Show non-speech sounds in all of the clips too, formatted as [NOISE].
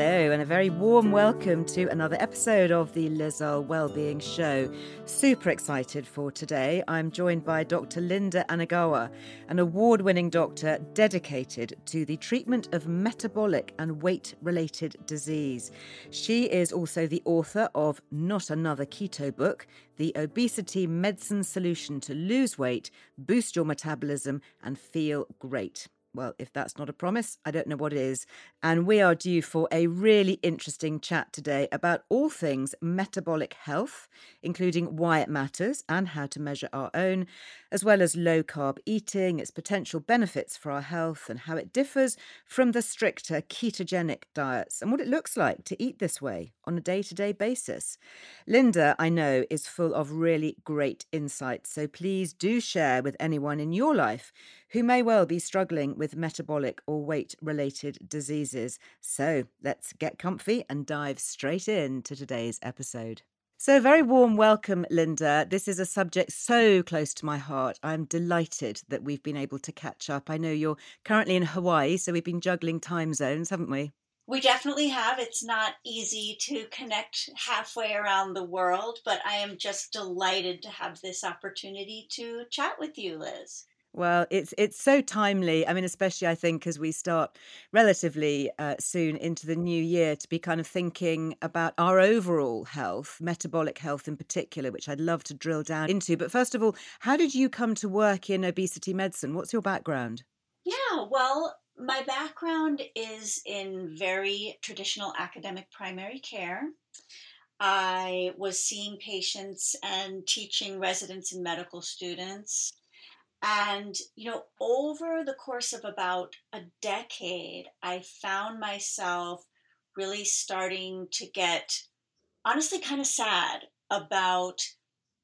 Hello, and a very warm welcome to another episode of the Liz Earle Wellbeing Show. Super excited for today. I'm joined by Dr. Linda Anegawa, an award winning doctor dedicated to the treatment of metabolic and weight related disease. She is also the author of Not Another Keto Book, the obesity medicine solution to lose weight, boost your metabolism, and feel great. Well, if that's not a promise, I don't know what is. And we are due for a really interesting chat today about all things metabolic health, including why it matters and how to measure our own, as well as low carb eating, its potential benefits for our health, and how it differs from the stricter ketogenic diets, and what it looks like to eat this way on a day to day basis. Linda, I know, is full of really great insights. So please do share with anyone in your life who may well be struggling with metabolic or weight related diseases. So let's get comfy and dive straight in to today's episode. So, very warm welcome, Linda. This is a subject so close to my heart. I'm delighted that we've been able to catch up. I know you're currently in Hawaii, so we've been juggling time zones, haven't we? We definitely have. It's not easy to connect halfway around the world, but I am just delighted to have this opportunity to chat with you, Liz. Well, it's it's so timely. I mean, especially I think as we start relatively uh, soon into the new year to be kind of thinking about our overall health, metabolic health in particular, which I'd love to drill down into. But first of all, how did you come to work in obesity medicine? What's your background? Yeah, well, my background is in very traditional academic primary care. I was seeing patients and teaching residents and medical students and, you know, over the course of about a decade, I found myself really starting to get honestly kind of sad about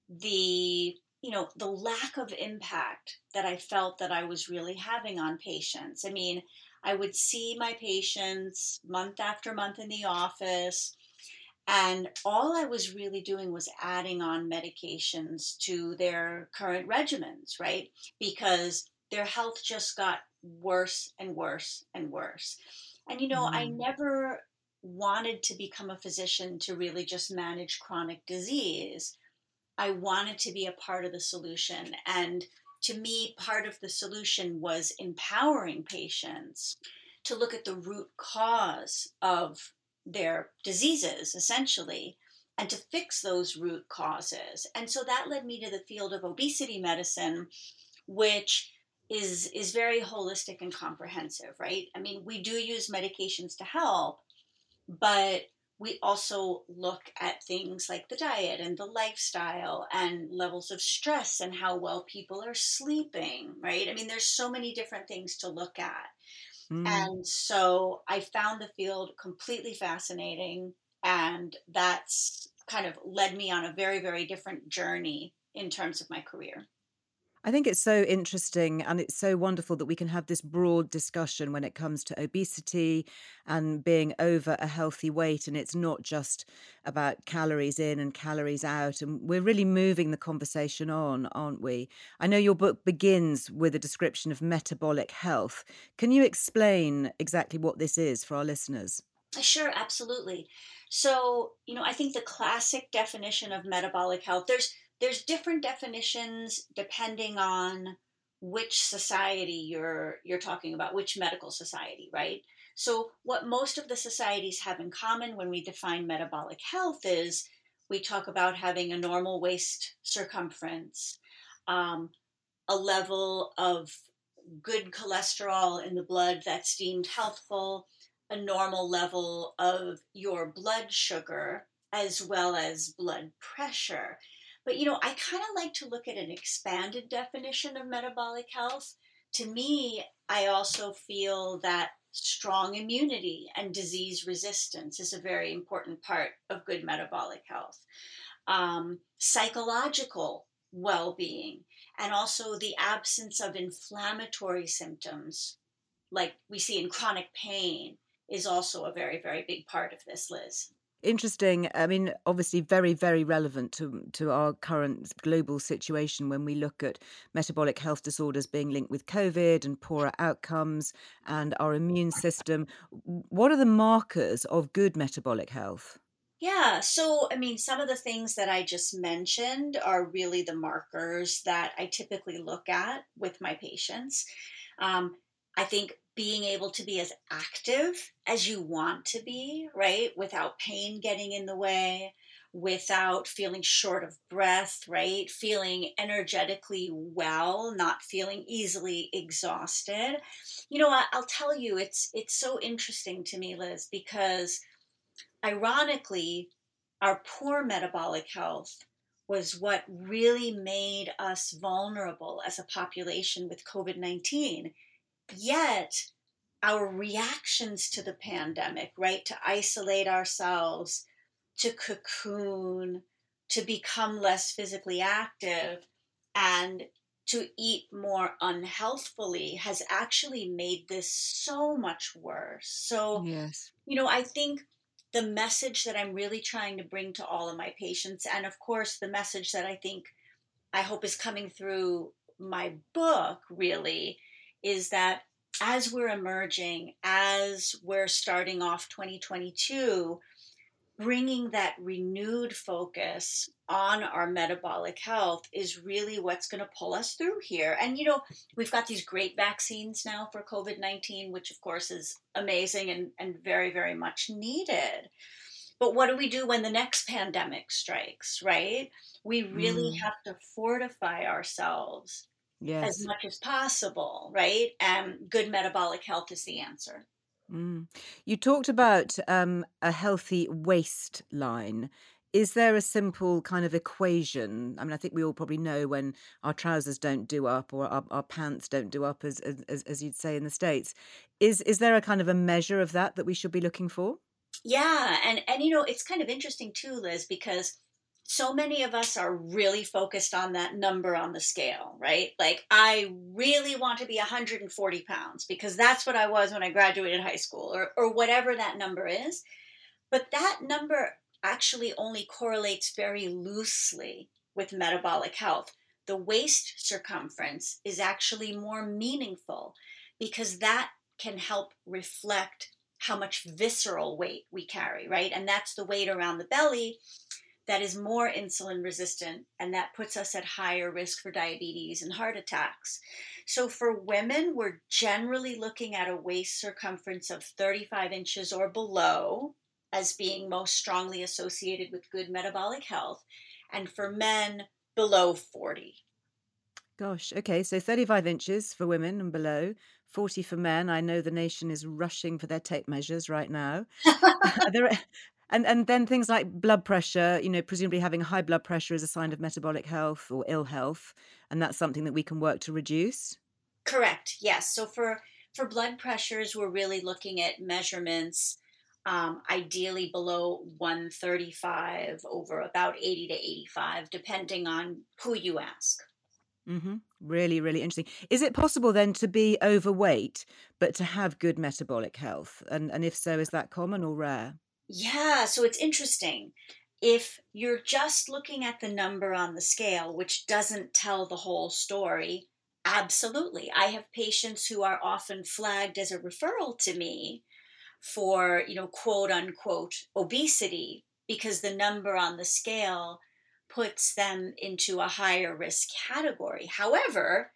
the you know the lack of impact that i felt that i was really having on patients. I mean i would see my patients month after month in the office and all I was really doing was adding on medications to their current regimens, right? Because their health just got worse and worse and worse. And, you know, mm. I never wanted to become a physician to really just manage chronic disease. I wanted to be a part of the solution. And to me, part of the solution was empowering patients to look at the root cause of their diseases essentially and to fix those root causes. And so that led me to the field of obesity medicine, which is is very holistic and comprehensive, right? I mean, we do use medications to help, but we also look at things like the diet and the lifestyle and levels of stress and how well people are sleeping, right? I mean, there's so many different things to look at. Mm. And so I found the field completely fascinating. And that's kind of led me on a very, very different journey in terms of my career. I think it's so interesting and it's so wonderful that we can have this broad discussion when it comes to obesity and being over a healthy weight. And it's not just about calories in and calories out. And we're really moving the conversation on, aren't we? I know your book begins with a description of metabolic health. Can you explain exactly what this is for our listeners? Uh, sure, absolutely. So, you know, I think the classic definition of metabolic health, there's there's different definitions depending on which society you're you're talking about, which medical society, right? So, what most of the societies have in common when we define metabolic health is we talk about having a normal waist circumference, um, a level of good cholesterol in the blood that's deemed healthful, a normal level of your blood sugar, as well as blood pressure. But you know, I kind of like to look at an expanded definition of metabolic health. To me, I also feel that strong immunity and disease resistance is a very important part of good metabolic health. Um, psychological well being, and also the absence of inflammatory symptoms, like we see in chronic pain, is also a very, very big part of this, Liz interesting i mean obviously very very relevant to to our current global situation when we look at metabolic health disorders being linked with covid and poorer outcomes and our immune system what are the markers of good metabolic health yeah, so I mean, some of the things that I just mentioned are really the markers that I typically look at with my patients. Um, I think being able to be as active as you want to be, right? Without pain getting in the way, without feeling short of breath, right? Feeling energetically well, not feeling easily exhausted. You know, I'll tell you, it's it's so interesting to me, Liz, because ironically, our poor metabolic health was what really made us vulnerable as a population with COVID 19 Yet, our reactions to the pandemic, right, to isolate ourselves, to cocoon, to become less physically active, and to eat more unhealthfully has actually made this so much worse. So, yes. you know, I think the message that I'm really trying to bring to all of my patients, and of course, the message that I think I hope is coming through my book really is that as we're emerging, as we're starting off 2022, bringing that renewed focus on our metabolic health is really what's going to pull us through here. And, you know, we've got these great vaccines now for COVID 19, which of course is amazing and, and very, very much needed. But what do we do when the next pandemic strikes, right? We really mm. have to fortify ourselves yes. as much as possible, right? And good metabolic health is the answer. Mm. You talked about um, a healthy waistline. Is there a simple kind of equation? I mean, I think we all probably know when our trousers don't do up or our, our pants don't do up, as, as as you'd say in the states. Is is there a kind of a measure of that that we should be looking for? Yeah, and and you know it's kind of interesting too, Liz, because so many of us are really focused on that number on the scale, right? Like, I really want to be 140 pounds because that's what I was when I graduated high school, or, or whatever that number is. But that number actually only correlates very loosely with metabolic health. The waist circumference is actually more meaningful because that can help reflect how much visceral weight we carry, right? And that's the weight around the belly that is more insulin resistant, and that puts us at higher risk for diabetes and heart attacks. So, for women, we're generally looking at a waist circumference of 35 inches or below as being most strongly associated with good metabolic health, and for men, below 40. Gosh, okay, so 35 inches for women and below, 40 for men. I know the nation is rushing for their tape measures right now. [LAUGHS] are, there, and and then things like blood pressure, you know, presumably having high blood pressure is a sign of metabolic health or ill health, and that's something that we can work to reduce. Correct. Yes. So for for blood pressures, we're really looking at measurements, um, ideally below 135 over about 80 to 85, depending on who you ask. Mm-hmm. Really, really interesting. Is it possible then to be overweight but to have good metabolic health? And and if so, is that common or rare? Yeah, so it's interesting. If you're just looking at the number on the scale, which doesn't tell the whole story, absolutely. I have patients who are often flagged as a referral to me for, you know, quote unquote obesity because the number on the scale puts them into a higher risk category. However,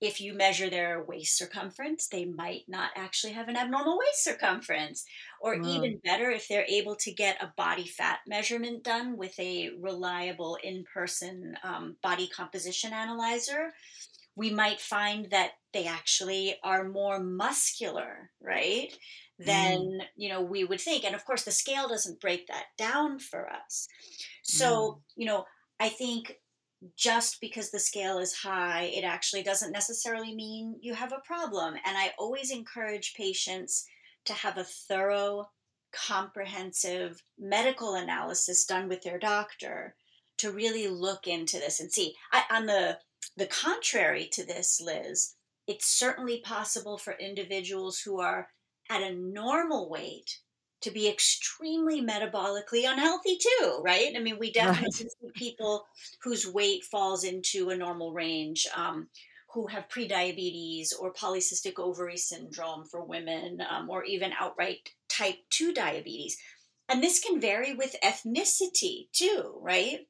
if you measure their waist circumference, they might not actually have an abnormal waist circumference. Or wow. even better, if they're able to get a body fat measurement done with a reliable in person um, body composition analyzer, we might find that they actually are more muscular, right? Than mm. you know we would think, and of course the scale doesn't break that down for us. So mm. you know I think just because the scale is high, it actually doesn't necessarily mean you have a problem. And I always encourage patients to have a thorough, comprehensive medical analysis done with their doctor to really look into this and see. I, on the the contrary to this, Liz, it's certainly possible for individuals who are at a normal weight to be extremely metabolically unhealthy too, right? I mean, we definitely right. see people whose weight falls into a normal range, um, who have prediabetes or polycystic ovary syndrome for women, um, or even outright type 2 diabetes. And this can vary with ethnicity too, right?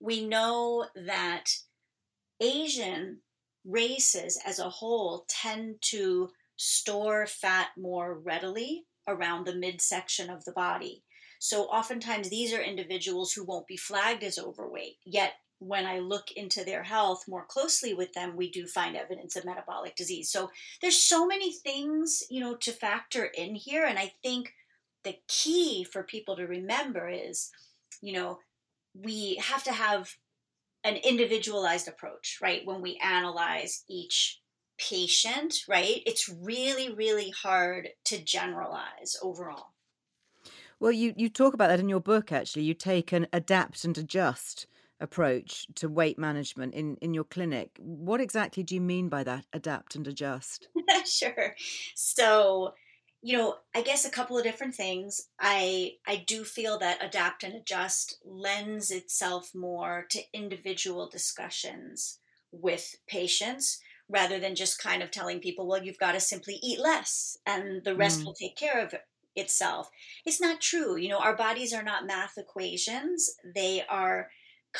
We know that Asian races as a whole tend to store fat more readily around the midsection of the body. So oftentimes these are individuals who won't be flagged as overweight, yet when I look into their health more closely with them, we do find evidence of metabolic disease. So there's so many things, you know, to factor in here. And I think the key for people to remember is, you know, we have to have an individualized approach, right? When we analyze each patient, right? It's really, really hard to generalize overall. Well, you, you talk about that in your book, actually. You take an adapt and adjust approach to weight management in, in your clinic. What exactly do you mean by that, adapt and adjust? [LAUGHS] sure. So, you know, I guess a couple of different things. I I do feel that adapt and adjust lends itself more to individual discussions with patients rather than just kind of telling people, well, you've got to simply eat less and the rest mm. will take care of itself. It's not true. You know, our bodies are not math equations, they are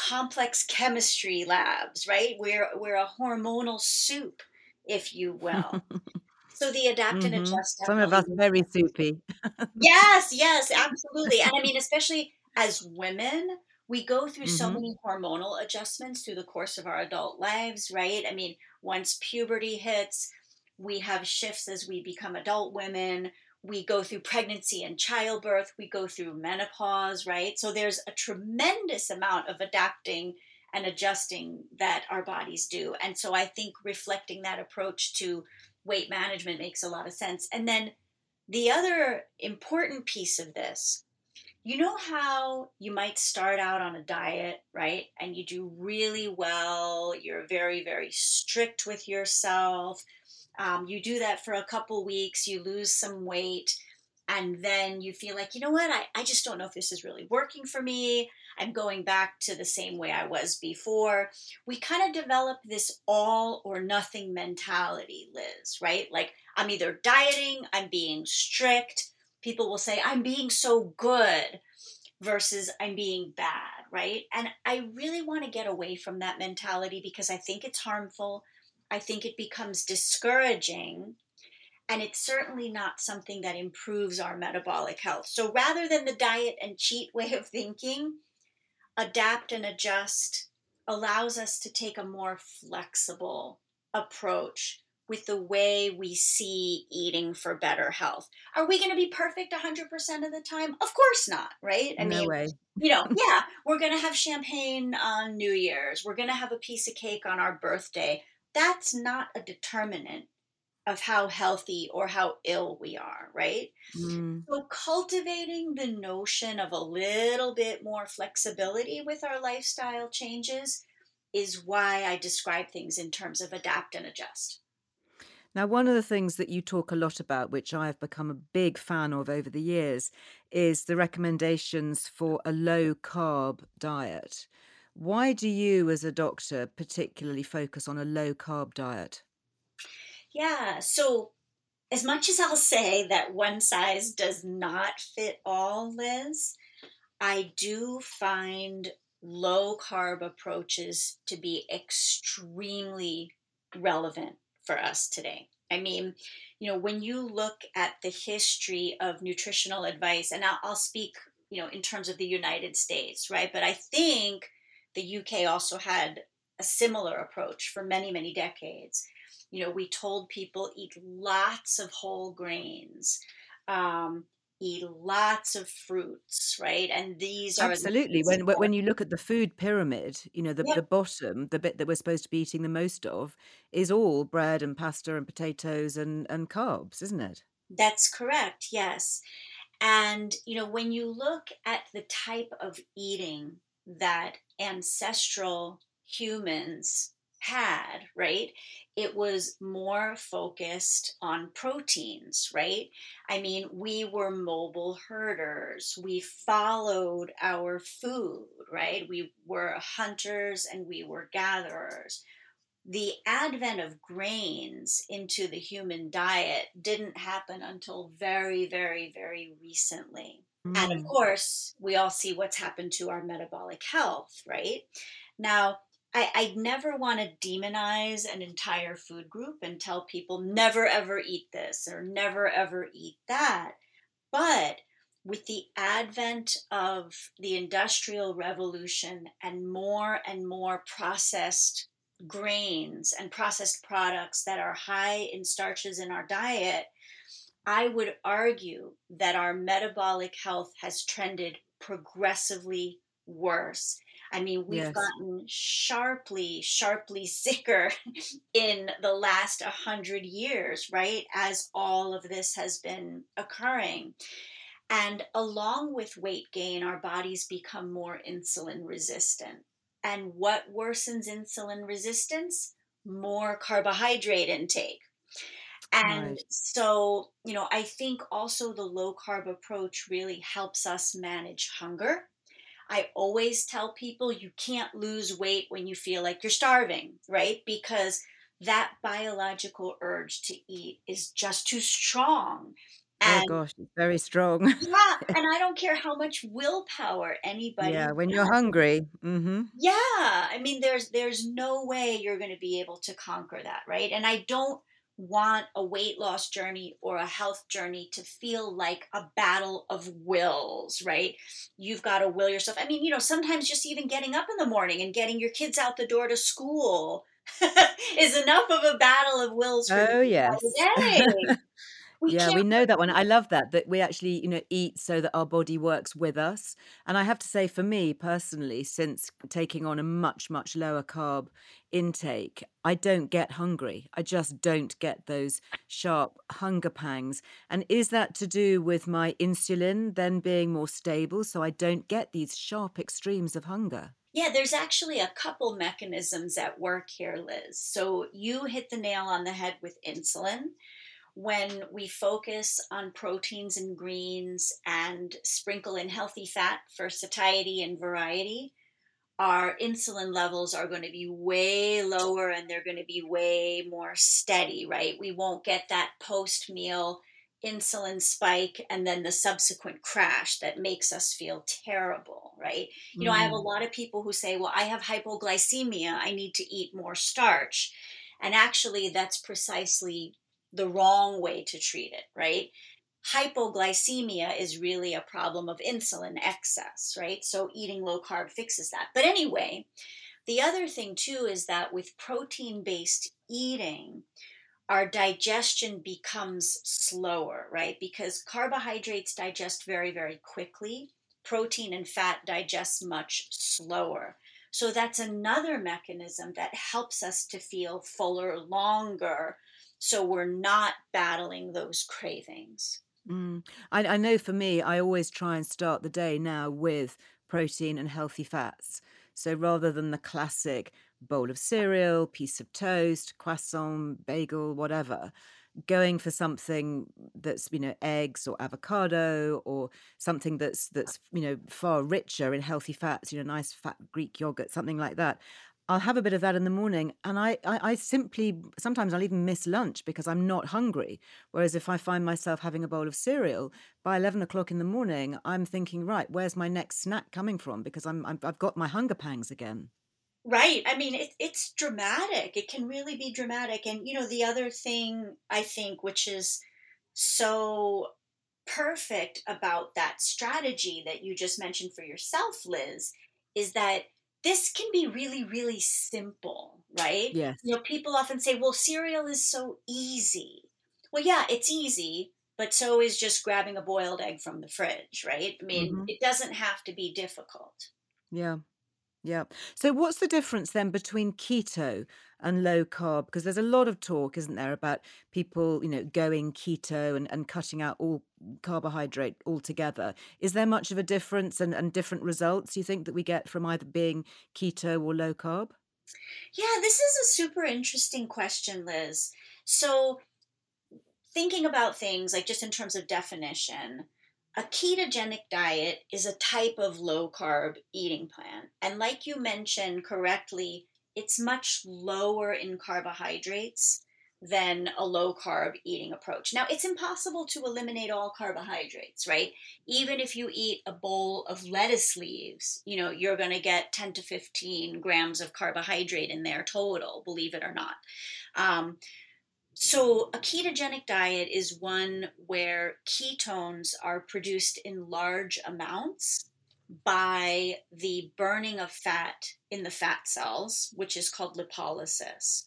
complex chemistry labs, right? We're, we're a hormonal soup, if you will. [LAUGHS] So the adapt mm-hmm. and adjust. Some of us very soupy. [LAUGHS] yes, yes, absolutely. And I mean, especially as women, we go through mm-hmm. so many hormonal adjustments through the course of our adult lives, right? I mean, once puberty hits, we have shifts as we become adult women. We go through pregnancy and childbirth. We go through menopause, right? So there's a tremendous amount of adapting and adjusting that our bodies do. And so I think reflecting that approach to weight management makes a lot of sense. And then the other important piece of this you know how you might start out on a diet, right? And you do really well. You're very, very strict with yourself. Um, you do that for a couple weeks, you lose some weight, and then you feel like, you know what, I, I just don't know if this is really working for me. I'm going back to the same way I was before. We kind of develop this all or nothing mentality, Liz, right? Like, I'm either dieting, I'm being strict, people will say, I'm being so good versus I'm being bad, right? And I really want to get away from that mentality because I think it's harmful. I think it becomes discouraging. And it's certainly not something that improves our metabolic health. So rather than the diet and cheat [LAUGHS] way of thinking, adapt and adjust allows us to take a more flexible approach with the way we see eating for better health. Are we going to be perfect 100% of the time? Of course not, right? I no mean, way. you know, [LAUGHS] yeah, we're going to have champagne on New Year's. We're going to have a piece of cake on our birthday. That's not a determinant of how healthy or how ill we are, right? Mm. So, cultivating the notion of a little bit more flexibility with our lifestyle changes is why I describe things in terms of adapt and adjust. Now, one of the things that you talk a lot about, which I have become a big fan of over the years, is the recommendations for a low carb diet. Why do you, as a doctor, particularly focus on a low carb diet? Yeah, so as much as I'll say that one size does not fit all, Liz, I do find low carb approaches to be extremely relevant for us today. I mean, you know, when you look at the history of nutritional advice, and I'll, I'll speak, you know, in terms of the United States, right? But I think the UK also had a similar approach for many, many decades. You know, we told people eat lots of whole grains, um, eat lots of fruits, right? And these are absolutely when when you look at the food pyramid, you know, the yep. the bottom, the bit that we're supposed to be eating the most of, is all bread and pasta and potatoes and and carbs, isn't it? That's correct. Yes. And you know, when you look at the type of eating that ancestral humans had, right? It was more focused on proteins, right? I mean, we were mobile herders. We followed our food, right? We were hunters and we were gatherers. The advent of grains into the human diet didn't happen until very, very, very recently. Mm. And of mm. course, we all see what's happened to our metabolic health, right? Now, I, I never want to demonize an entire food group and tell people never ever eat this or never ever eat that. But with the advent of the Industrial Revolution and more and more processed grains and processed products that are high in starches in our diet, I would argue that our metabolic health has trended progressively worse. I mean, we've yes. gotten sharply, sharply [LAUGHS] sicker in the last 100 years, right? As all of this has been occurring. And along with weight gain, our bodies become more insulin resistant. And what worsens insulin resistance? More carbohydrate intake. And right. so, you know, I think also the low carb approach really helps us manage hunger I always tell people you can't lose weight when you feel like you're starving, right? Because that biological urge to eat is just too strong. Oh, and, oh gosh, it's very strong. [LAUGHS] yeah, and I don't care how much willpower anybody. Yeah, when has. you're hungry. Mm-hmm. Yeah, I mean, there's there's no way you're going to be able to conquer that, right? And I don't want a weight loss journey or a health journey to feel like a battle of wills, right? You've got to will yourself. I mean, you know, sometimes just even getting up in the morning and getting your kids out the door to school [LAUGHS] is enough of a battle of wills for oh, yes. We yeah, we know that one. I love that that we actually, you know, eat so that our body works with us. And I have to say, for me personally, since taking on a much much lower carb intake, I don't get hungry. I just don't get those sharp hunger pangs. And is that to do with my insulin then being more stable, so I don't get these sharp extremes of hunger? Yeah, there's actually a couple mechanisms at work here, Liz. So you hit the nail on the head with insulin when we focus on proteins and greens and sprinkle in healthy fat for satiety and variety, our insulin levels are going to be way lower and they're going to be way more steady, right? We won't get that post meal insulin spike and then the subsequent crash that makes us feel terrible, right? You know, I have a mm. lot of people who say, well, I have hypoglycemia, I need to eat more starch. And actually, that's precisely the wrong way to treat it, right? Hypoglycemia is really a problem of insulin excess, right? So eating low carb fixes that. But anyway, the other thing too is that with protein based eating, our digestion becomes slower, right? Because carbohydrates digest very, very quickly. Protein and fat digest much slower. So that's another mechanism that helps us to feel fuller longer so we're not battling those cravings. Mm. I, I know for me, I always try and start the day now with protein and healthy fats. So rather than the classic bowl of cereal, piece of toast, croissant, bagel, whatever, going for something that's you know eggs or avocado or something that's that's you know far richer in healthy fats, you know, nice fat Greek yogurt, something like that. I'll have a bit of that in the morning, and I, I, I, simply sometimes I'll even miss lunch because I'm not hungry. Whereas if I find myself having a bowl of cereal by eleven o'clock in the morning, I'm thinking, right, where's my next snack coming from? Because I'm, i have got my hunger pangs again. Right. I mean, it, it's dramatic. It can really be dramatic. And you know, the other thing I think, which is so perfect about that strategy that you just mentioned for yourself, Liz, is that this can be really, really simple, right? Yeah. You know, people often say, well, cereal is so easy. Well, yeah, it's easy, but so is just grabbing a boiled egg from the fridge, right? I mean, mm-hmm. it doesn't have to be difficult. Yeah. Yeah. So, what's the difference then between keto and low carb? Because there's a lot of talk, isn't there, about people, you know, going keto and, and cutting out all carbohydrate altogether. Is there much of a difference and, and different results you think that we get from either being keto or low carb? Yeah, this is a super interesting question, Liz. So, thinking about things like just in terms of definition, a ketogenic diet is a type of low carb eating plan. And like you mentioned correctly, it's much lower in carbohydrates than a low carb eating approach. Now, it's impossible to eliminate all carbohydrates, right? Even if you eat a bowl of lettuce leaves, you know, you're going to get 10 to 15 grams of carbohydrate in there total, believe it or not. Um, so, a ketogenic diet is one where ketones are produced in large amounts by the burning of fat in the fat cells, which is called lipolysis.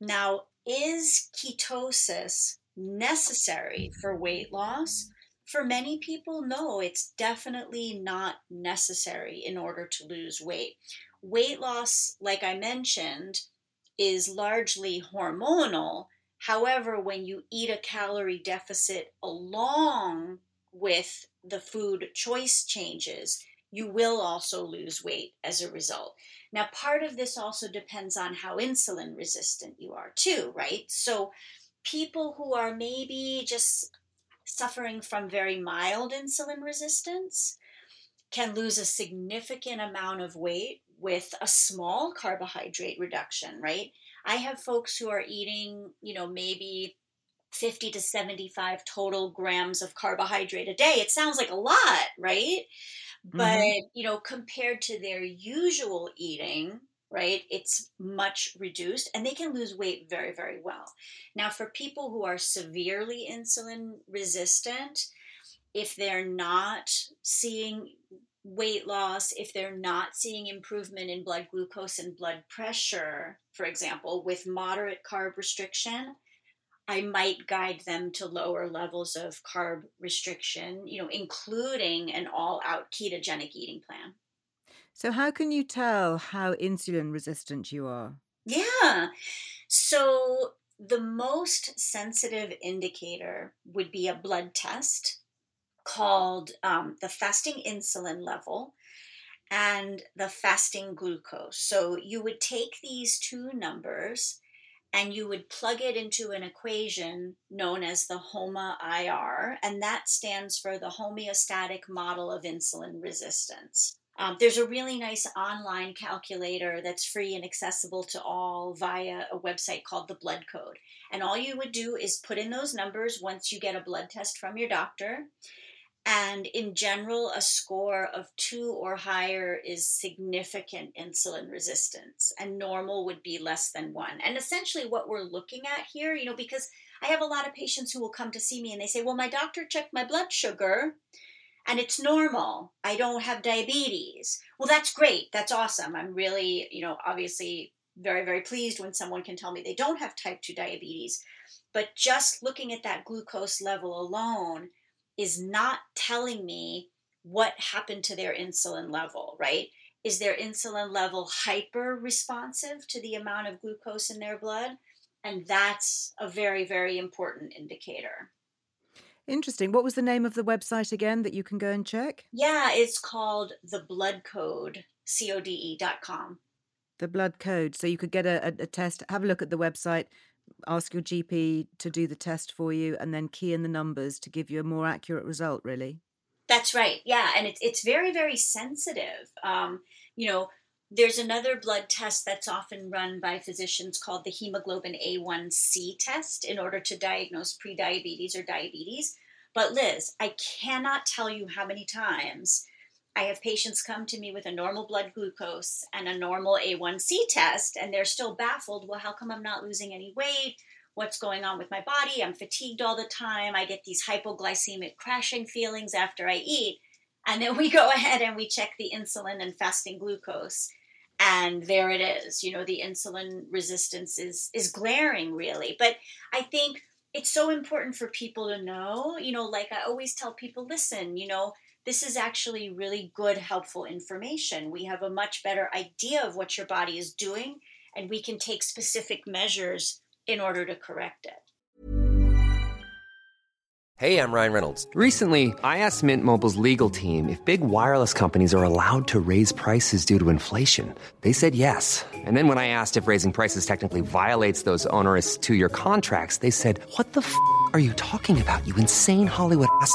Now, is ketosis necessary for weight loss? For many people, no, it's definitely not necessary in order to lose weight. Weight loss, like I mentioned, is largely hormonal. However, when you eat a calorie deficit along with the food choice changes, you will also lose weight as a result. Now, part of this also depends on how insulin resistant you are, too, right? So, people who are maybe just suffering from very mild insulin resistance can lose a significant amount of weight with a small carbohydrate reduction, right? I have folks who are eating, you know, maybe 50 to 75 total grams of carbohydrate a day. It sounds like a lot, right? But, mm-hmm. you know, compared to their usual eating, right, it's much reduced and they can lose weight very, very well. Now, for people who are severely insulin resistant, if they're not seeing weight loss, if they're not seeing improvement in blood glucose and blood pressure, for example, with moderate carb restriction, I might guide them to lower levels of carb restriction, you know, including an all out ketogenic eating plan. So, how can you tell how insulin resistant you are? Yeah. So, the most sensitive indicator would be a blood test called um, the fasting insulin level and the fasting glucose. So, you would take these two numbers and you would plug it into an equation known as the HOMA IR, and that stands for the homeostatic model of insulin resistance. Um, there's a really nice online calculator that's free and accessible to all via a website called the Blood Code. And all you would do is put in those numbers once you get a blood test from your doctor. And in general, a score of two or higher is significant insulin resistance, and normal would be less than one. And essentially, what we're looking at here, you know, because I have a lot of patients who will come to see me and they say, Well, my doctor checked my blood sugar and it's normal. I don't have diabetes. Well, that's great. That's awesome. I'm really, you know, obviously very, very pleased when someone can tell me they don't have type 2 diabetes. But just looking at that glucose level alone, is not telling me what happened to their insulin level, right? Is their insulin level hyper responsive to the amount of glucose in their blood? And that's a very, very important indicator. Interesting. What was the name of the website again that you can go and check? Yeah, it's called the blood code, code.com. The blood code. So you could get a, a, a test, have a look at the website, ask your GP to do the test for you and then key in the numbers to give you a more accurate result, really. That's right. Yeah. And it's, it's very, very sensitive. Um, you know, There's another blood test that's often run by physicians called the hemoglobin A1C test in order to diagnose prediabetes or diabetes. But Liz, I cannot tell you how many times I have patients come to me with a normal blood glucose and a normal A1C test, and they're still baffled. Well, how come I'm not losing any weight? What's going on with my body? I'm fatigued all the time. I get these hypoglycemic crashing feelings after I eat. And then we [LAUGHS] go ahead and we check the insulin and fasting glucose. And there it is. You know, the insulin resistance is is glaring really. But I think it's so important for people to know, you know, like I always tell people, listen, you know, this is actually really good, helpful information. We have a much better idea of what your body is doing, and we can take specific measures in order to correct it. Hey, I'm Ryan Reynolds. Recently, I asked Mint Mobile's legal team if big wireless companies are allowed to raise prices due to inflation. They said yes. And then when I asked if raising prices technically violates those onerous two year contracts, they said, What the f are you talking about, you insane Hollywood ass?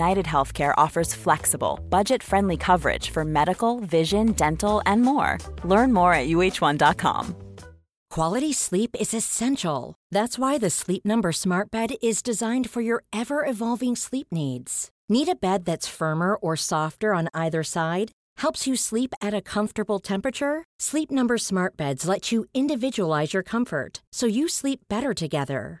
United Healthcare offers flexible, budget friendly coverage for medical, vision, dental, and more. Learn more at uh1.com. Quality sleep is essential. That's why the Sleep Number Smart Bed is designed for your ever evolving sleep needs. Need a bed that's firmer or softer on either side? Helps you sleep at a comfortable temperature? Sleep Number Smart Beds let you individualize your comfort so you sleep better together.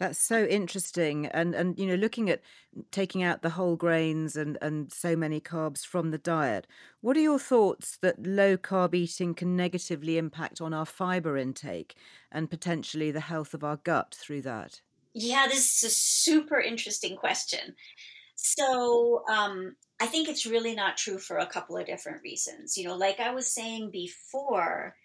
That's so interesting, and and you know, looking at taking out the whole grains and and so many carbs from the diet. What are your thoughts that low carb eating can negatively impact on our fiber intake and potentially the health of our gut through that? Yeah, this is a super interesting question. So, um, I think it's really not true for a couple of different reasons. You know, like I was saying before,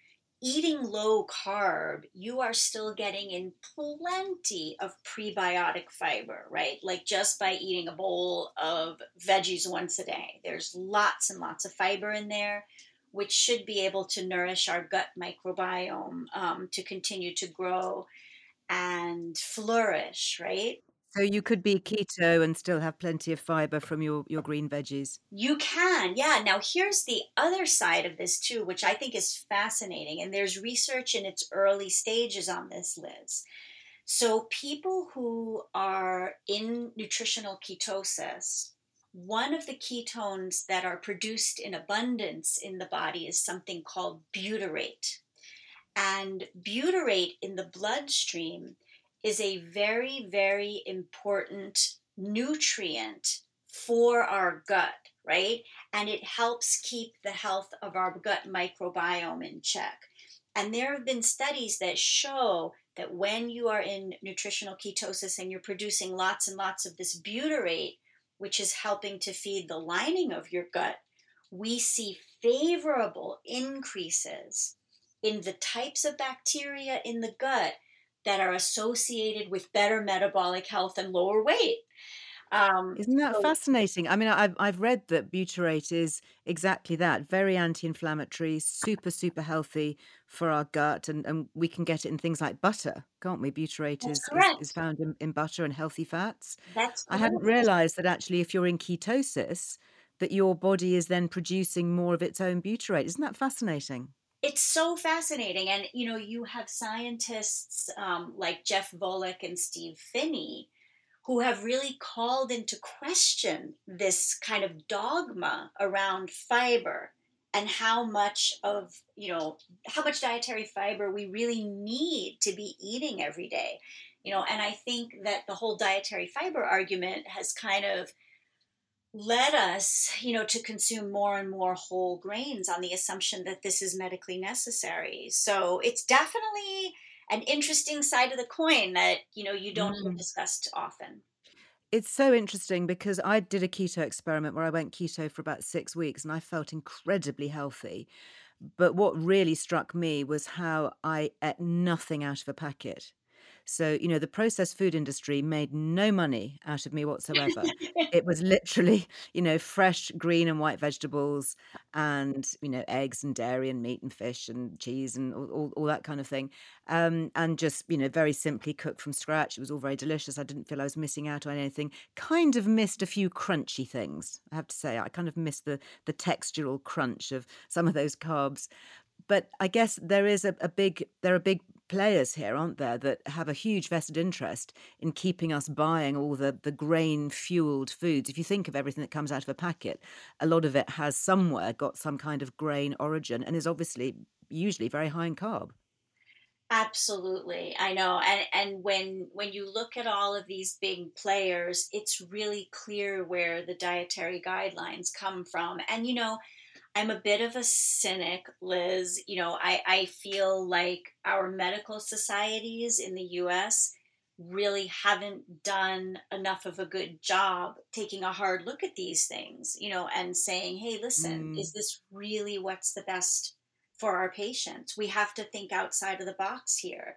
eating low carb, you are still getting in plenty of prebiotic fiber, right? Like just by eating a bowl of veggies once a day. There's lots and lots of fiber in there, which should be able to nourish our gut microbiome um, to continue to grow and flourish, right? So you could be keto and still have plenty of fiber from your, your green veggies. You can, yeah. Now, here's the other side of this, too, which I think is fascinating. And there's research in its early stages on this, Liz. So, people who are in nutritional ketosis, one of the ketones that are produced in abundance in the body is something called butyrate. And butyrate in the bloodstream is a very, very important nutrient for our gut, right? And it helps keep the health of our gut microbiome in check. And there have been studies that show that when you are in nutritional ketosis and you're producing lots and lots of this butyrate, which is helping to feed the lining of your gut, we see favorable increases in the types of bacteria in the gut that are associated with better metabolic health and lower weight. Um, Isn't that so, fascinating? I mean, I've I've read that butyrate is exactly that, very anti-inflammatory, super super healthy for our gut, and, and we can get it in things like butter, can't we? Butyrate is, is, is found in, in butter and healthy fats. That's I hadn't realised that actually, if you're in ketosis, that your body is then producing more of its own butyrate. Isn't that fascinating? It's so fascinating. And, you know, you have scientists um, like Jeff Volek and Steve Phinney who have really called into question this kind of dogma around fiber and how much of you know how much dietary fiber we really need to be eating every day you know and i think that the whole dietary fiber argument has kind of led us you know to consume more and more whole grains on the assumption that this is medically necessary so it's definitely an interesting side of the coin that you know you don't mm. hear discussed often it's so interesting because I did a keto experiment where I went keto for about six weeks and I felt incredibly healthy. But what really struck me was how I ate nothing out of a packet. So, you know, the processed food industry made no money out of me whatsoever. [LAUGHS] it was literally, [LAUGHS] you know, fresh green and white vegetables and, you know, eggs and dairy and meat and fish and cheese and all, all, all that kind of thing. Um, and just, you know, very simply cooked from scratch. It was all very delicious. I didn't feel I was missing out on anything. Kind of missed a few crunchy things, I have to say. I kind of missed the, the textural crunch of some of those carbs but I guess there is a, a, big there are big players here, aren't there, that have a huge vested interest in keeping us buying all the, the grain fueled foods. If you think of everything that comes out of a packet, a lot of it has somewhere got some kind of grain origin and is obviously usually very high in carb. Absolutely. I know. And and when when you look at all of these big players, it's really clear where the dietary guidelines come from. And you know, I'm a bit of a cynic, Liz. You know, I, I feel like our medical societies in the US really haven't done enough of a good job taking a hard look at these things, you know, and saying, hey, listen, mm. is this really what's the best for our patients? We have to think outside of the box here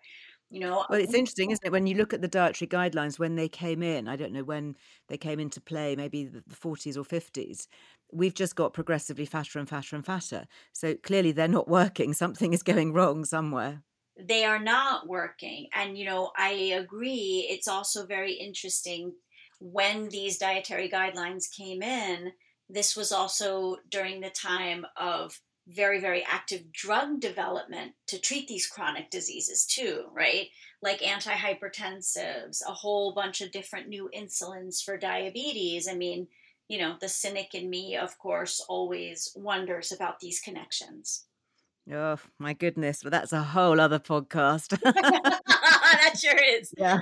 you know well it's interesting isn't it when you look at the dietary guidelines when they came in i don't know when they came into play maybe the 40s or 50s we've just got progressively fatter and fatter and fatter. So clearly they're not working. Something is going wrong somewhere. They are not working. And you know i agree. It's also very interesting when these dietary guidelines came in this was also during the time of very, very active drug development to treat these chronic diseases too, right? Like antihypertensives, a whole bunch of different new insulins for diabetes. I mean, you know, the cynic in me, of course, always wonders about these connections. Oh my goodness! Well, that's a whole other podcast. [LAUGHS] [LAUGHS] that sure is. Yeah,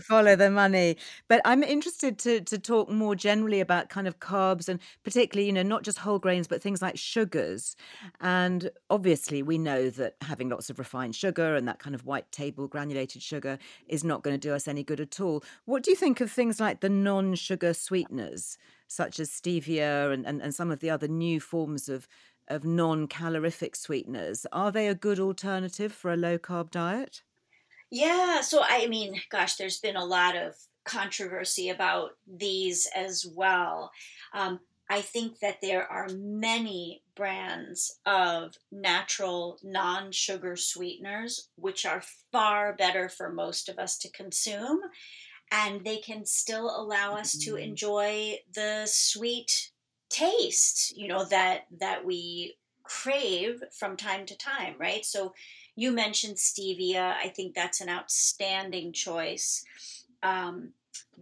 [LAUGHS] follow the money. But I'm interested to to talk more generally about kind of carbs and particularly, you know, not just whole grains, but things like sugars. And obviously, we know that having lots of refined sugar and that kind of white table granulated sugar is not going to do us any good at all. What do you think of things like the non-sugar sweeteners? Such as stevia and, and, and some of the other new forms of of non calorific sweeteners. Are they a good alternative for a low carb diet? Yeah, so I mean, gosh, there's been a lot of controversy about these as well. Um, I think that there are many brands of natural non sugar sweeteners which are far better for most of us to consume. And they can still allow us to mm-hmm. enjoy the sweet taste you know that that we crave from time to time right so you mentioned stevia. I think that's an outstanding choice. Um,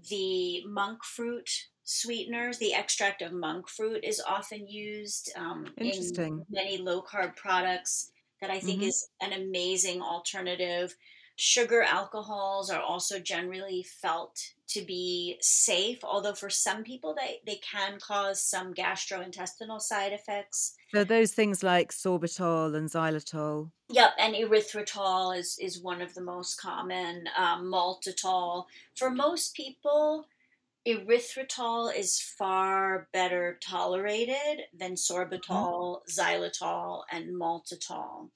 the monk fruit sweeteners the extract of monk fruit is often used um, in many low carb products that i think mm-hmm. is an amazing alternative Sugar alcohols are also generally felt to be safe, although for some people they, they can cause some gastrointestinal side effects. So those things like sorbitol and xylitol. Yep, and erythritol is, is one of the most common. Um, maltitol. For most people, erythritol is far better tolerated than mm-hmm. sorbitol, xylitol, and maltitol.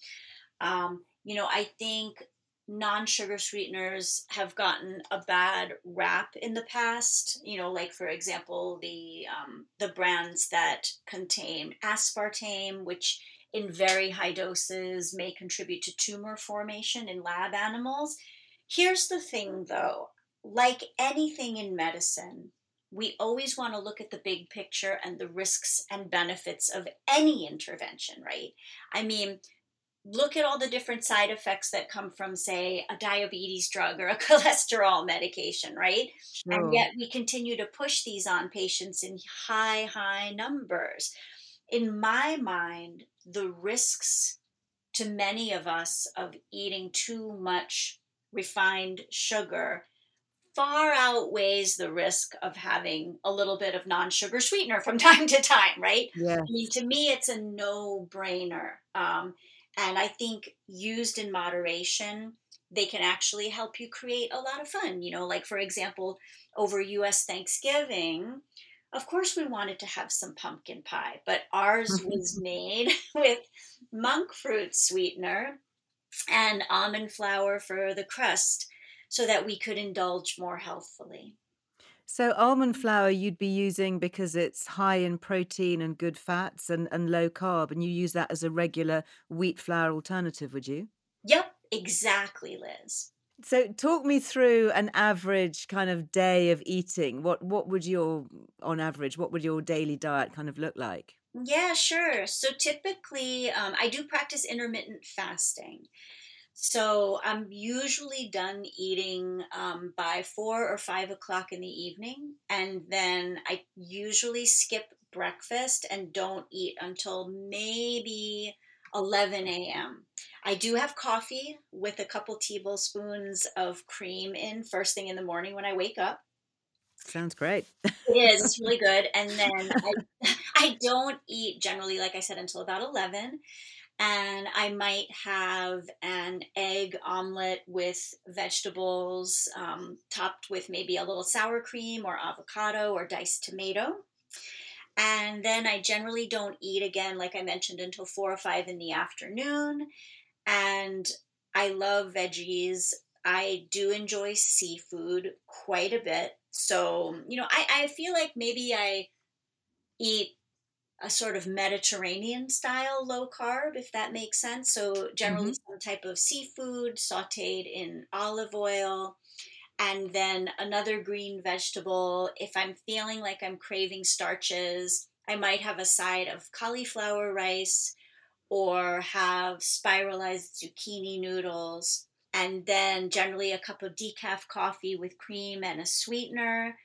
Um, you know, I think non-sugar sweeteners have gotten a bad rap in the past. You know like for example the um, the brands that contain aspartame which in very high doses may contribute to tumor formation in lab animals. Here's the thing though. Like anything in medicine we always want to look at the big picture and the risks and benefits of any intervention, right? I mean, look at all the different side effects that come from, say, a diabetes drug or a [LAUGHS] cholesterol medication, right? Sure. And yet we continue to push these on patients in high, high numbers. In my mind, the risks to many of us of eating too much refined sugar far outweighs the risk of having a little bit of non-sugar sweetener from [LAUGHS] time to time right yeah. i mean to me it's a no-brainer um, and I think used in moderation, they can actually help you create a lot of fun. You know, like for example, over US Thanksgiving, of course we wanted to have some pumpkin pie, but ours mm-hmm. was made [LAUGHS] with monk fruit sweetener and almond flour for the crust so that we could indulge more healthfully. So almond flour you'd be using because it's high in protein and good fats and, and low carb, and you use that as a regular wheat flour alternative, would you? Yep, exactly, Liz. So talk me through an average kind of day of eating. What what would your on average, what would your daily diet kind of look like? Yeah, sure. So typically, um, I do practice intermittent fasting. So I'm usually done eating um, by four or five o'clock in the evening. And then I usually skip breakfast and don't eat until maybe 11 a.m. I do have coffee with a couple tablespoons of cream in first thing in the morning when I wake up. Sounds great. it is. It's really [LAUGHS] good. And then I, [LAUGHS] I don't eat generally, like I said, until about 11 and I might have an egg omelet with vegetables um, topped with maybe a little sour cream or avocado or diced tomato. And then I generally don't eat again, like I mentioned, until four or five in the afternoon. And I love veggies. I do enjoy seafood quite a bit. So, you know, I, I feel like maybe I eat a sort of Mediterranean style low carb, if that makes sense. So, generally, mm-hmm. some type of seafood sauteed in olive oil, and then another green vegetable. If I'm feeling like I'm craving starches, I might have a side of cauliflower rice or have spiralized zucchini noodles. And then, generally, a cup of decaf coffee with cream and a sweetener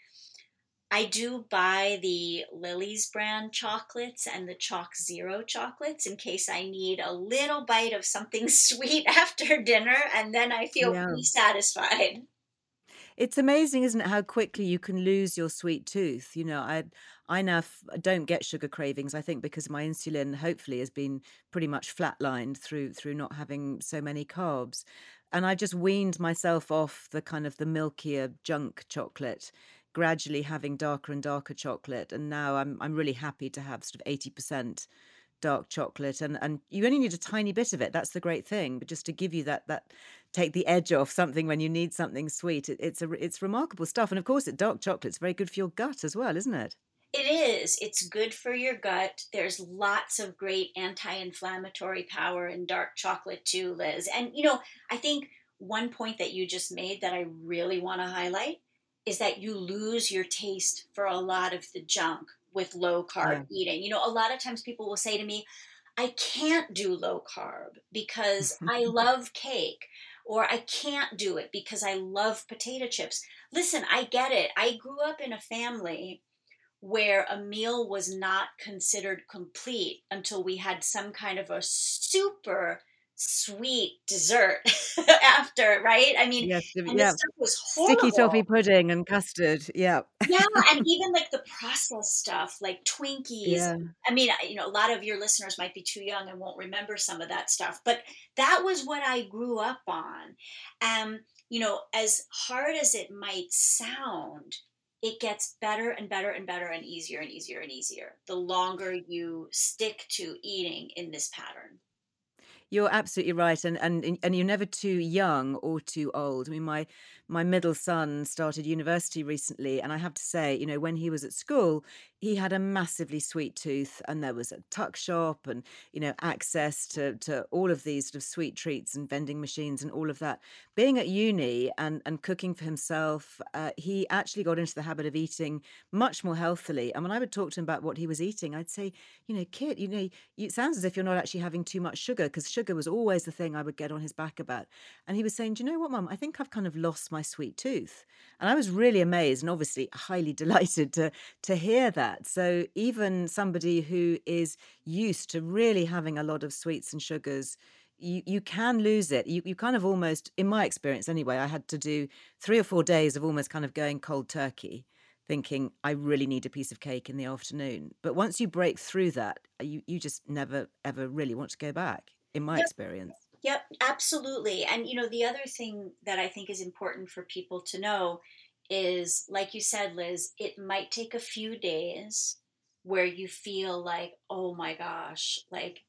I do buy the Lily's brand chocolates and the ChocZero chocolates in case I need a little bite of something [LAUGHS] sweet after dinner, and then I feel yeah. pretty satisfied. It's amazing, isn't it, how quickly you can lose your sweet tooth? You know, I I now f- don't get sugar cravings. I think because my insulin hopefully has been pretty much flatlined through through not having so many carbs, and I just weaned myself off the kind of the milkier junk chocolate gradually having darker and darker chocolate and now i'm i'm really happy to have sort of 80% dark chocolate and and you only need a tiny bit of it that's the great thing but just to give you that that take the edge off something when you need something sweet it, it's a it's remarkable stuff and of course it dark chocolate's very good for your gut as well isn't it? It is it's good for your gut there's lots of great anti-inflammatory power in dark chocolate too liz and you know i think one point that you just made that i really want to highlight is that you lose your taste for a lot of the junk with low carb yeah. eating. You know, a lot of times people will say to me, I can't do low carb because [LAUGHS] I love cake, or I can't do it because I love potato chips. Listen, I get it. I grew up in a family where a meal was not considered complete until we had some kind of a super sweet dessert [LAUGHS] after, right? I mean, yes, yeah. was horrible. Sticky toffee pudding and custard. Yeah. yeah. And [LAUGHS] even like the processed stuff, like Twinkies. Yeah. I mean, you know, a lot of your listeners might be too young and won't remember some of that stuff, but that was what I grew up on. And, you know, as hard as it might sound, it gets better and better and better and easier and easier and easier the longer you stick to eating in this pattern. You're absolutely right, and and and you're never too young or too old. I mean, my my middle son started university recently, and I have to say, you know, when he was at school, he had a massively sweet tooth, and there was a tuck shop, and you know, access to to all of these sort of sweet treats and vending machines and all of that. Being at uni and and cooking for himself, uh, he actually got into the habit of eating much more healthily. And when I would talk to him about what he was eating, I'd say, you know, kid, you know, it sounds as if you're not actually having too much sugar because sugar was always the thing I would get on his back about. And he was saying, do you know what, mum? I think I've kind of lost my sweet tooth. And I was really amazed and obviously highly [LAUGHS] delighted to to hear that. So even somebody who is used to really having a lot of sweets and sugars you, you can lose it. You, you kind of almost, in my experience anyway, I had to do three or four days of almost kind of going cold turkey, thinking I really need a piece of cake in the afternoon. But once you break through that, you, you just never, ever really want to go back, in my yep. experience. Yep, absolutely. And, you know, the other thing that I think is important for people to know is, like you said, Liz, it might take a few days where you feel like, oh my gosh, like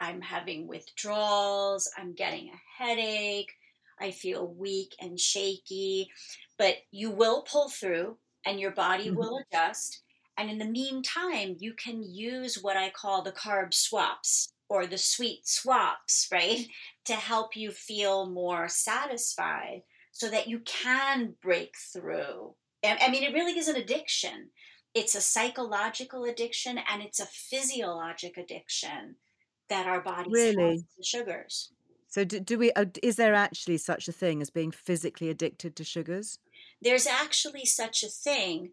I'm having withdrawals, I'm getting a headache, I feel weak and shaky. But you will pull through and your body mm-hmm. will adjust. And in the meantime, you can use what I call the carb swaps or the sweet swaps, [LAUGHS] right? To help you feel more satisfied so that you can break through. I mean, it really is an addiction. It's a psychological addiction and it's a physiologic addiction that our bodies really? have to sugars. So, do, do we? Uh, is there actually such a thing as being physically addicted to sugars? There's actually such a thing.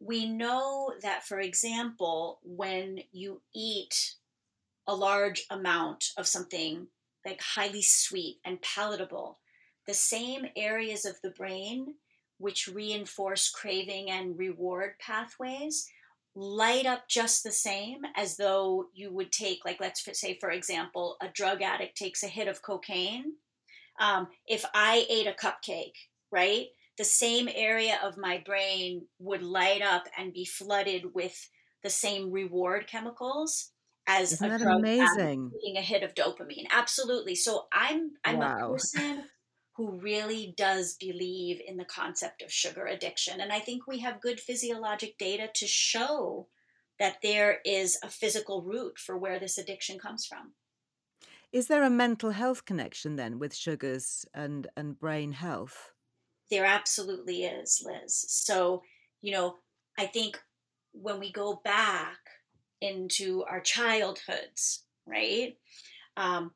We know that, for example, when you eat a large amount of something like highly sweet and palatable, the same areas of the brain which reinforce craving and reward pathways light up just the same as though you would take, like, let's say, for example, a drug addict takes a hit of cocaine. Um, if I ate a cupcake, right, the same area of my brain would light up and be flooded with the same reward chemicals as Isn't a drug amazing? taking a hit of dopamine. Absolutely. So I'm I'm wow. a person who really does believe in the concept of sugar addiction. And I think we have good physiologic data to show that there is a physical root for where this addiction comes from. Is there a mental health connection then with sugars and, and brain health? There absolutely is, Liz. So, you know, I think when we go back into our childhoods, right? Um,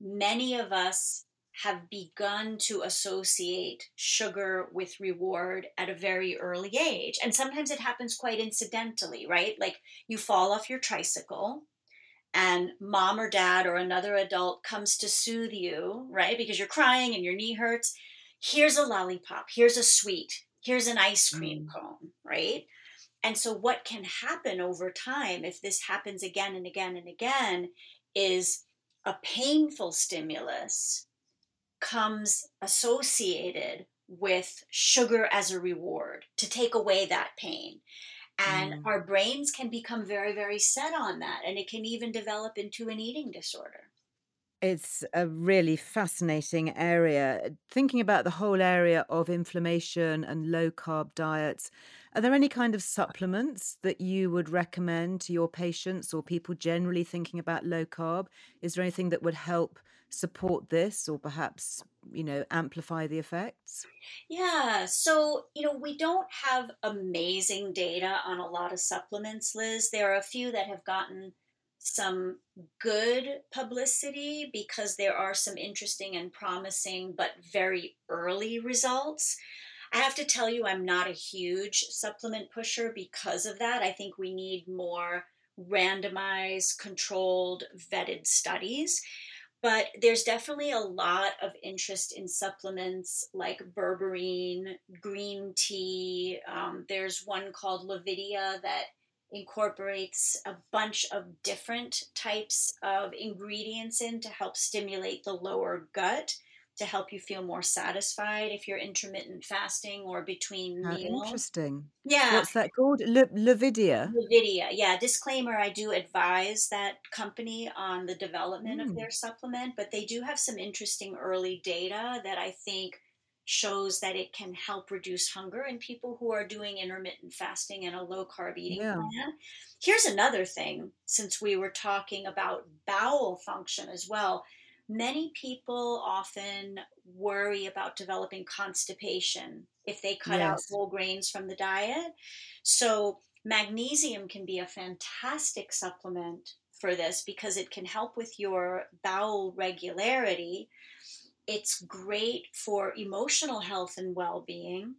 many of us have begun to associate sugar with reward at a very early age. And sometimes it happens quite incidentally, right? Like you fall off your tricycle and mom or dad or another adult comes to soothe you, right? Because you're crying and your knee hurts. Here's a lollipop, here's a sweet, here's an ice cream mm. cone, right? And so, what can happen over time if this happens again and again and again is a painful stimulus comes associated with sugar as a reward to take away that pain. And mm. our brains can become very, very set on that. And it can even develop into an eating disorder. It's a really fascinating area. Thinking about the whole area of inflammation and low carb diets, are there any kind of supplements that you would recommend to your patients or people generally thinking about low carb? Is there anything that would help support this or perhaps you know amplify the effects yeah so you know we don't have amazing data on a lot of supplements liz there are a few that have gotten some good publicity because there are some interesting and promising but very early results I have to tell you, I'm not a huge supplement pusher because of that. I think we need more randomized, controlled, vetted studies. But there's definitely a lot of interest in supplements like berberine, green tea. Um, there's one called Levidia that incorporates a bunch of different types of ingredients in to help stimulate the lower gut to help you feel more satisfied if you're intermittent fasting or between How meals. Interesting. Yeah. What's that called? Le- Levidia. Levidia. Yeah. Disclaimer: I do advise that company on the development mm. of their supplement, but they do have some interesting early data that I think shows that it can help reduce hunger in people who are doing intermittent fasting and a low carb eating Yeah. plan. Here's another thing since we were talking about bowel function as well. Many people often worry about developing constipation if they cut out whole grains from the diet. So, magnesium can be a fantastic supplement for this because it can help with your bowel regularity. It's great for emotional health and well being,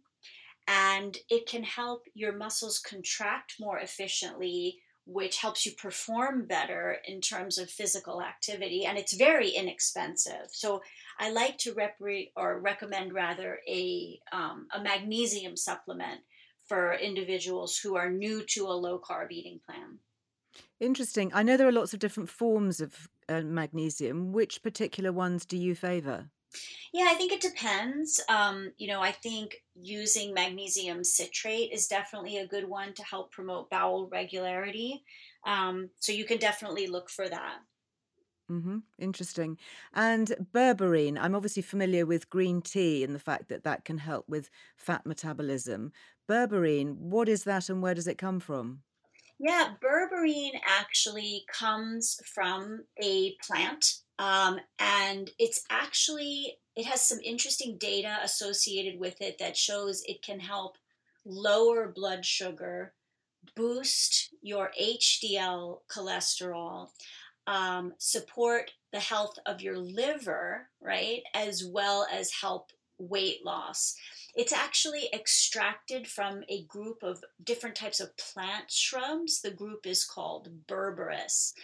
and it can help your muscles contract more efficiently, which helps you perform better in terms of physical activity. And it's very inexpensive. So, I like to repre- or recommend rather a, um, a magnesium supplement for individuals who are new to a low carb eating plan. Interesting. I know there are lots of different forms of uh, magnesium. Which particular ones do you favour? Yeah, I think it depends. Um, you know, I think using magnesium citrate is definitely a good one to help promote bowel regularity. Um, so you can definitely look for that. hmm Interesting. And berberine, I'm obviously familiar with green tea and the fact that that can help with fat metabolism. Berberine, what is that and where does it come from? Yeah, berberine actually comes from a plant, um, and it's actually it has some interesting data associated with it that shows it can help lower blood sugar, boost your HDL cholesterol, um, support the health of your liver, right, as well as help weight loss. It's actually extracted from a group of different types of plant shrubs. The group is called Berberis.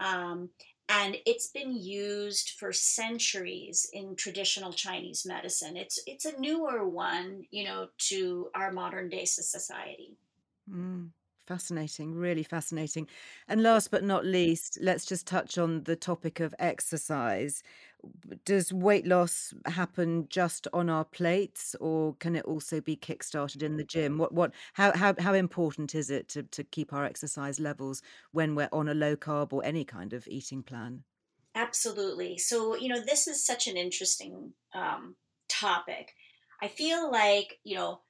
Um, and it's been used for centuries in traditional Chinese medicine. It's it's a newer one, you know, to our modern day society. Mm, fascinating, really fascinating. And last but not least, let's just touch on the topic of exercise. Does weight loss happen just on our plates, or can it also be kickstarted in the gym? What, what, how, how, how important is it to, to keep our exercise levels when we're on a low carb or any kind of eating plan? Absolutely. So, you know, this is such an interesting um, topic. I feel like, you know,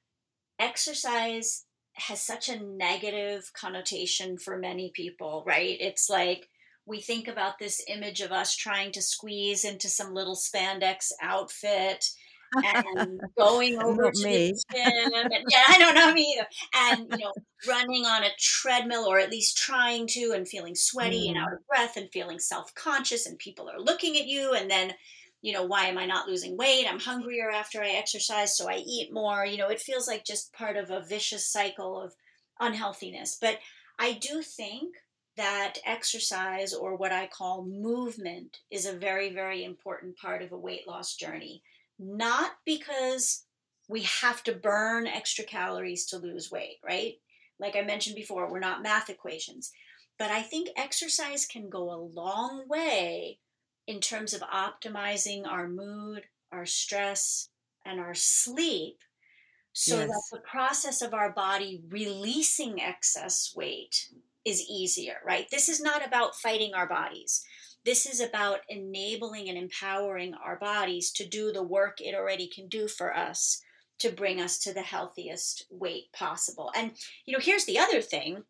exercise has such a negative connotation for many people, right? It's like we think about this image of us trying to squeeze into some little spandex outfit and [LAUGHS] going over to me. the gym. And, yeah, I don't know me either. And, you know, running on a treadmill or at least trying to and feeling sweaty and Mm. out of breath and feeling self conscious and people are looking at you. And then, you know, why am I not losing weight? I'm hungrier after I exercise, so I eat more. You know, it feels like just part of a vicious cycle of unhealthiness. But I do think that exercise or what I call movement is a very, very important part of a weight loss journey. Not because we have to burn extra calories to lose weight, right? Like I mentioned before, we're not math equations. But I think exercise can go a long way in terms of optimizing our mood, our stress, and our sleep so that the process of our body releasing excess weight is easier, right? This is not about fighting our bodies. This is about enabling and empowering our bodies to do the work it already can do for us to bring us to the healthiest weight possible. And, you know, here's the other thing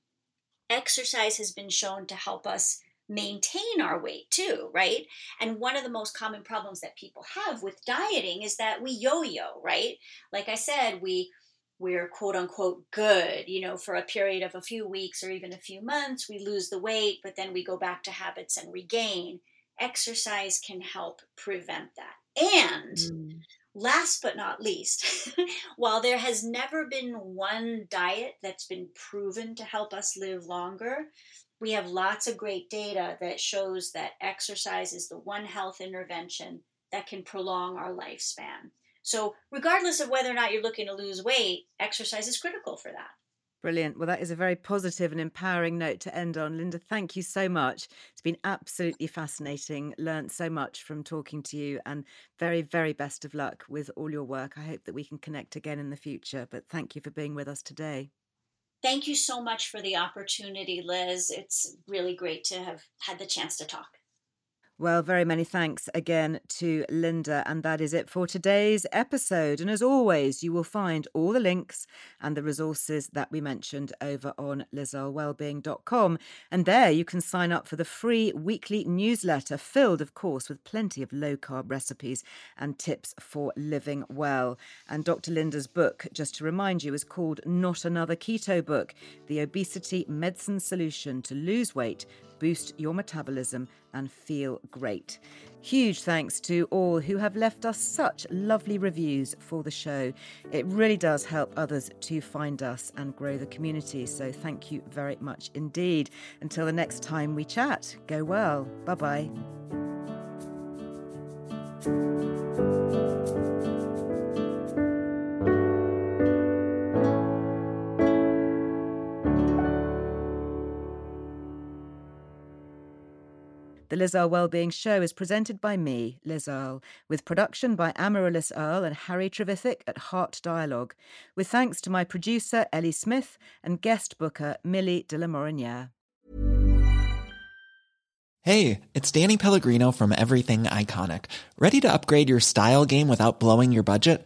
exercise has been shown to help us maintain our weight too, right? And one of the most common problems that people have with dieting is that we yo-yo, right? Like I said, we we're quote unquote good, you know, for a period of a few weeks or even a few months, we lose the weight, but then we go back to habits and regain. Exercise can help prevent that. And Mm. Last but not least, [LAUGHS] while there has never been one diet that's been proven to help us live longer, we have lots of great data that shows that exercise is the one health intervention that can prolong our lifespan. So, regardless of whether or not you're looking to lose weight, exercise is critical for that. Brilliant. Well, that is a very positive and empowering note to end on. Linda, thank you so much. It's been absolutely fascinating. Learned so much from talking to you and very, very best of luck with all your work. I hope that we can connect again in the future. But thank you for being with us today. Thank you so much for the opportunity, Liz. It's really great to have had the chance to talk. Well, very many thanks again to Linda. And that is it for today's episode. And as always, you will find all the links and the resources that we mentioned over on lizearlewellbeing.com. And there you can sign up for the free weekly newsletter, filled, of course, with plenty of low carb recipes and tips for living well. And Dr. Linda's book, just to remind you, is called Not Another Keto Book The Obesity Medicine Solution to Lose Weight boost your metabolism and feel great. Huge thanks to all who have left us such lovely reviews for the show. It really does help others to find us and grow the community. So thank you very much indeed. Until the next time we chat, go well. Bye bye. The Liz Earle Wellbeing Show is presented by me, Liz Earle, with production by Amaryllis Earle and Harry Trevithick at Heart Dialogue, with thanks to my producer, Ellie Smith, and guest booker, Millie de la Moriniere. Hey, it's Danny Pellegrino from Everything Iconic. Ready to upgrade your style game without blowing your budget?